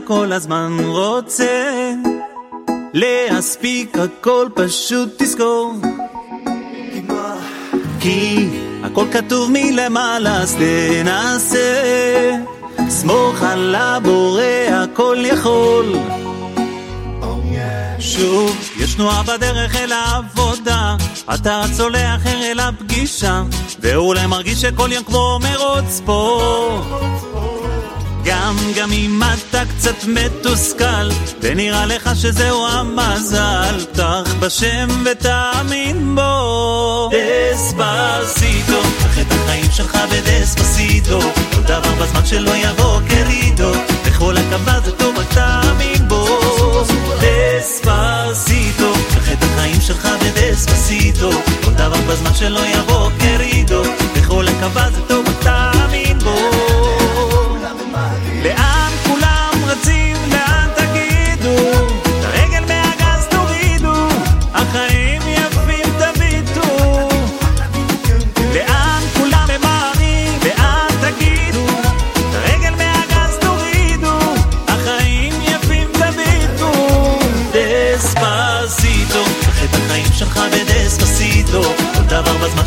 כל הזמן רוצה להספיק הכל פשוט תזכור. כי הכל כתוב מלמעלה אז תנסה. סמוך על הבורא הכל יכול. שוב, יש תנועה בדרך אל העבודה, אתה צולע אחר אל הפגישה, ואולי מרגיש שכל יום כמו מרוץ פה. גם גם אם אתה קצת מתוסכל, ונראה לך שזהו המזל, פתח בשם ותאמין בו. דספסיטו, קח את החיים שלך בדספסיטו, כל דבר בזמן שלא יבוא כרידו, וכל הכבוד זה טוב רק תאמין בו. דספסיטו, קח את החיים שלך בדספסיטו, כל דבר בזמן שלא יבוא כרידו, וכל הכבוד זה טוב רק תאמין בו.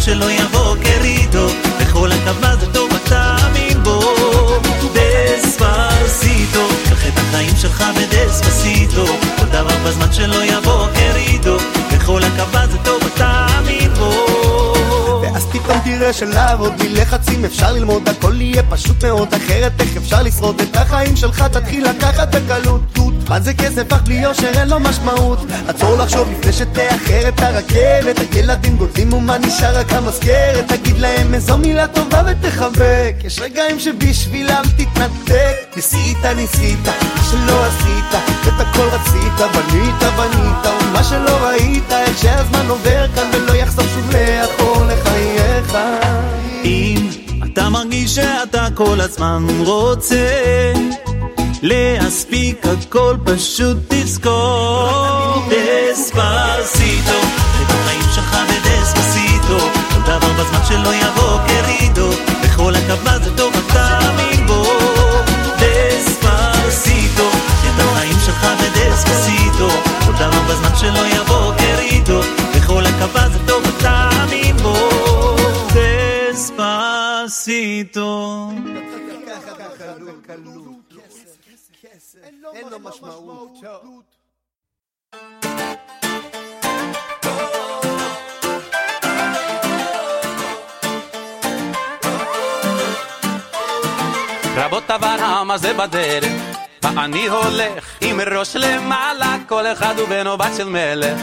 שלא יבוא כרידו, וכל הטבה זה הכבדתו ותאמין בו. דספסיטו, קח את החיים שלך בדספסיטו, כל דבר בזמן שלא יבוא כרידו, וכל הטבה זה הכבדתו ותאמין בו. ואז פתאום תראה שלעבוד בלי לחצים אפשר ללמוד הכל יהיה פשוט מאוד אחרת איך אפשר לשרוד את החיים שלך תתחיל לקחת בקלות מה זה כסף אך בלי יושר אין לו משמעות. עצור לחשוב לפני שתאחר את הרכבת, הילדים גודלים ומה נשאר רק המזכרת, תגיד להם איזו מילה טובה ותחבק. יש רגעים שבשבילם תתנתק, ניסית ניסית, שלא עשית, את הכל רצית, בנית בנית, ומה שלא ראית, איך שהזמן עובר כאן ולא יחזור שוב לאחור לחייך. אם אתה מרגיש שאתה כל הזמן רוצה להספיק הכל פשוט תזכור. דספסיטו. את החיים שלך בדספסיטו כל דבר בזמן שלא יבוא קרידו בכל הקווה זה טוב אתה תאמין בו דספסיטו. את החיים שלך בדספסיטו כל דבר בזמן שלא יבוא קרידו בכל הקווה זה טוב אתה תאמין בו דספסיטו אין לו משמעות. רבות אבל העם הזה בדרך, ואני הולך עם ראש למעלה, כל אחד הוא בן או בת של מלך.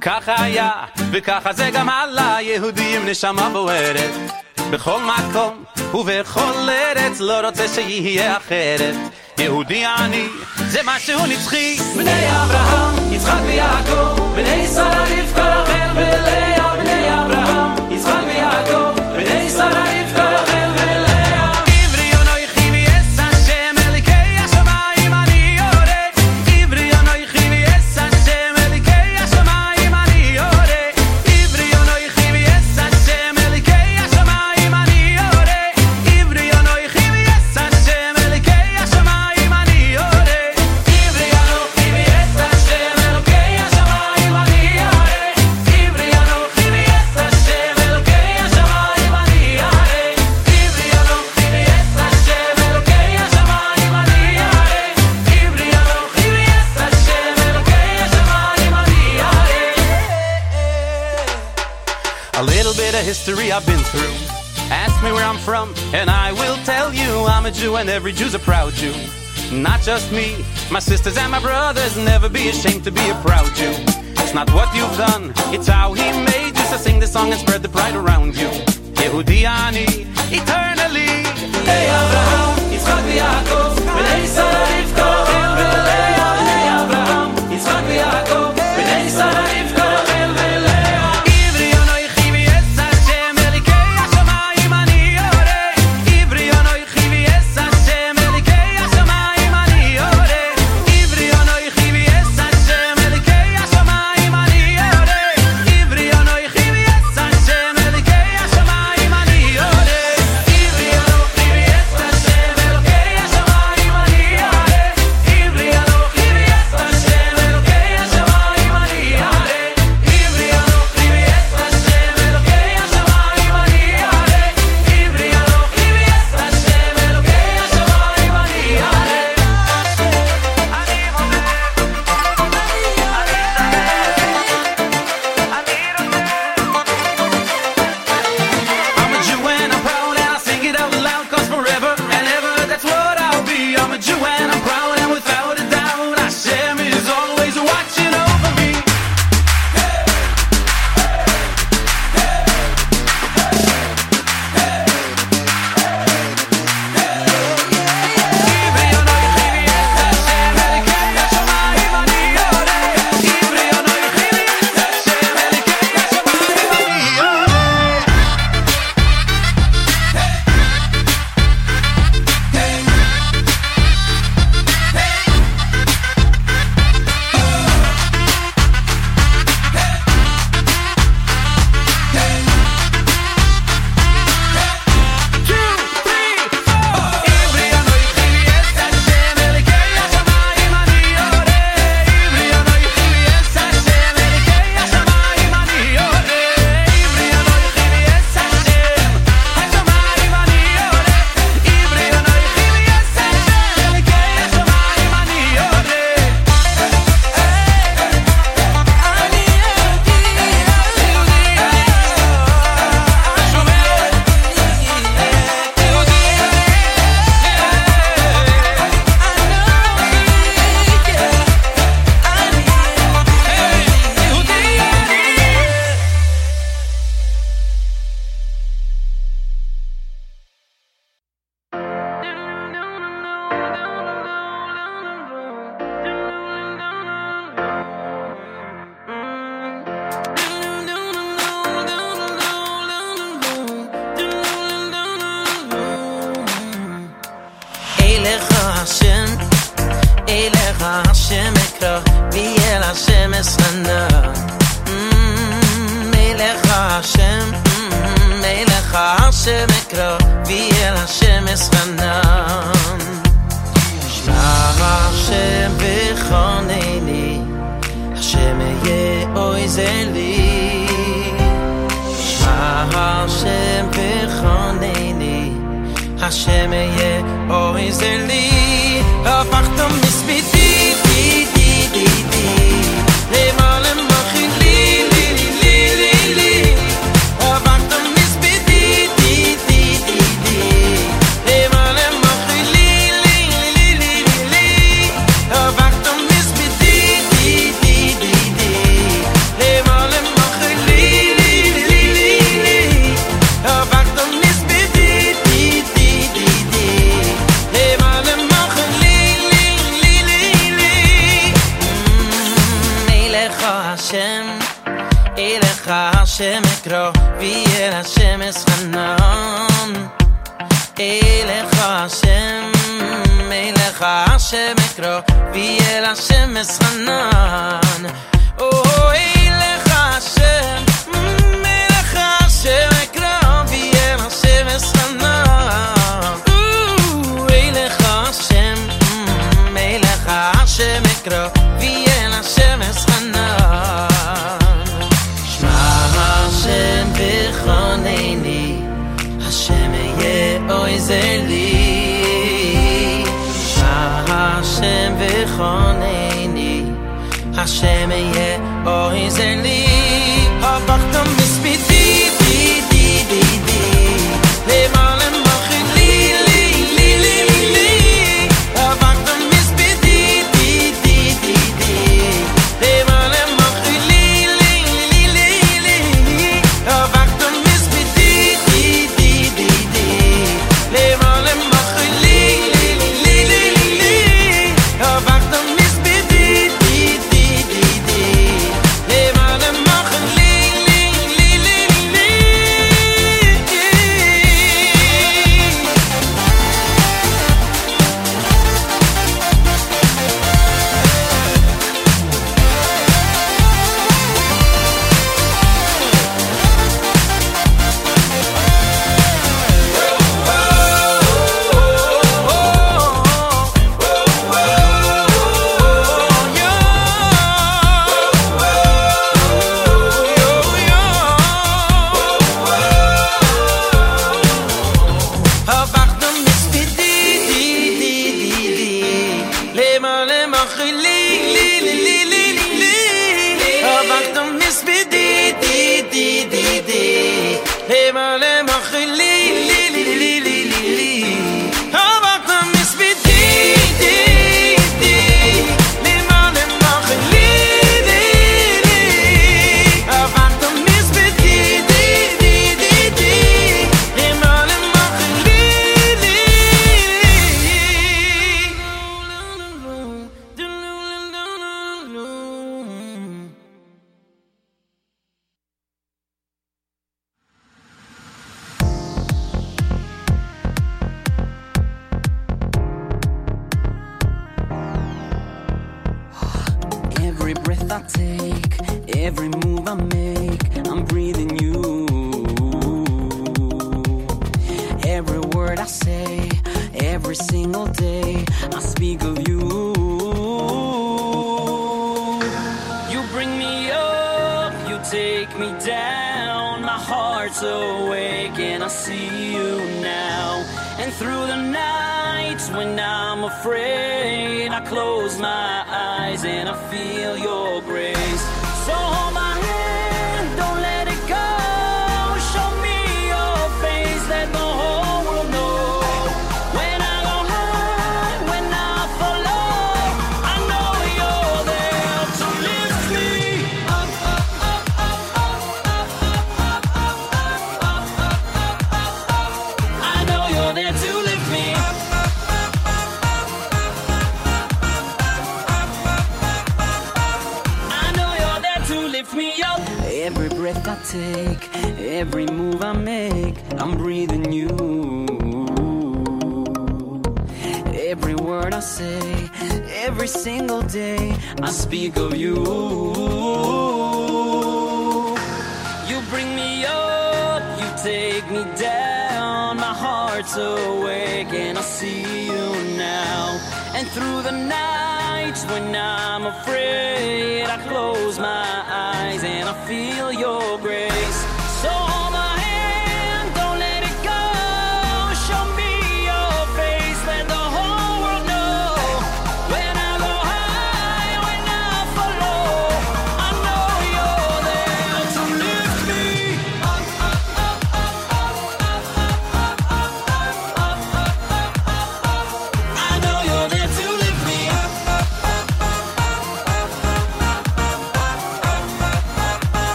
ככה היה, וככה זה גם עלה, יהודי עם נשמה בוערת. בכל מקום ובכל ארץ, לא רוצה שיהיה אחרת. יהודי אני, זה משהו נצחי. בני אברהם, יצחק ויעקב, בני שרה רבקה, רחל ולאה, history I've been through. Ask me where I'm from, and I will tell you I'm a Jew, and every Jew's a proud Jew. Not just me, my sisters and my brothers. Never be ashamed to be a proud Jew. It's not what you've done, it's how He made you. So sing this song and spread the pride around you. Ani, eternally. Hey Abraham, b'nei Sarah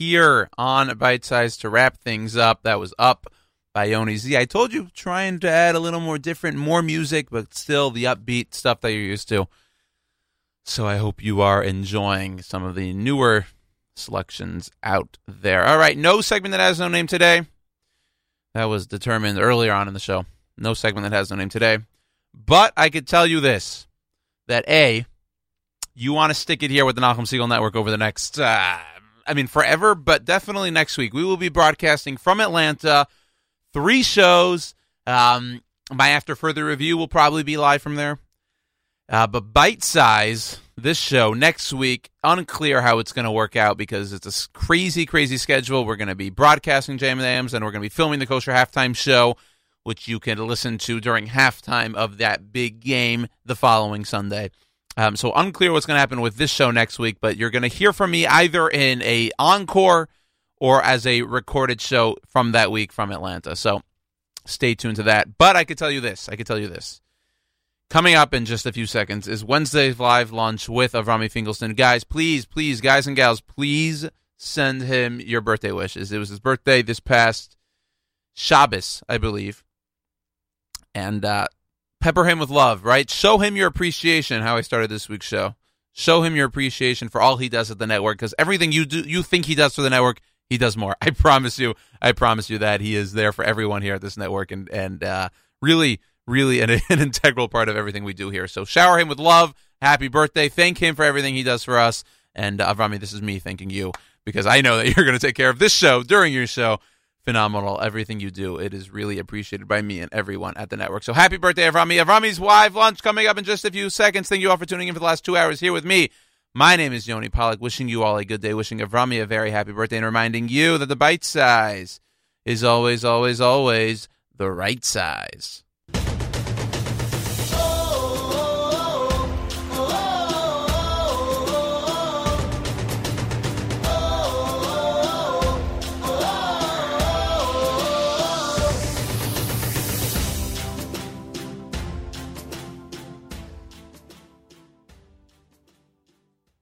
here on Bite Size to wrap things up. That was up by Yoni Z. I told you trying to add a little more different, more music, but still the upbeat stuff that you're used to. So I hope you are enjoying some of the newer selections out there. All right, no segment that has no name today. That was determined earlier on in the show. No segment that has no name today. But I could tell you this that A, you want to stick it here with the Nachum Segal Network over the next, uh, I mean, forever, but definitely next week. We will be broadcasting from Atlanta, three shows. Um, my After Further Review will probably be live from there. Uh, but Bite Size, this show next week, unclear how it's going to work out because it's a crazy, crazy schedule. We're going to be broadcasting Jam and Ams, and we're going to be filming the Kosher Halftime Show, which you can listen to during halftime of that big game the following Sunday. Um, so unclear what's going to happen with this show next week, but you're going to hear from me either in a encore or as a recorded show from that week from Atlanta. So stay tuned to that. But I could tell you this. I could tell you this. Coming up in just a few seconds is Wednesday's live lunch with Avrami Finkelstein. Guys, please, please, guys and gals, please send him your birthday wishes. It was his birthday this past Shabbos, I believe. And uh, pepper him with love, right? Show him your appreciation. How I started this week's show. Show him your appreciation for all he does at the network, because everything you do, you think he does for the network, he does more. I promise you. I promise you that he is there for everyone here at this network, and and uh, really, really an, an integral part of everything we do here. So shower him with love. Happy birthday! Thank him for everything he does for us. And uh, Avrami, this is me thanking you because I know that you're going to take care of this show during your show phenomenal. Everything you do, it is really appreciated by me and everyone at the network. So happy birthday, Avrami. Avrami's live lunch coming up in just a few seconds. Thank you all for tuning in for the last two hours here with me. My name is Yoni Pollak, wishing you all a good day, wishing Avrami a very happy birthday, and reminding you that the bite size is always, always, always the right size.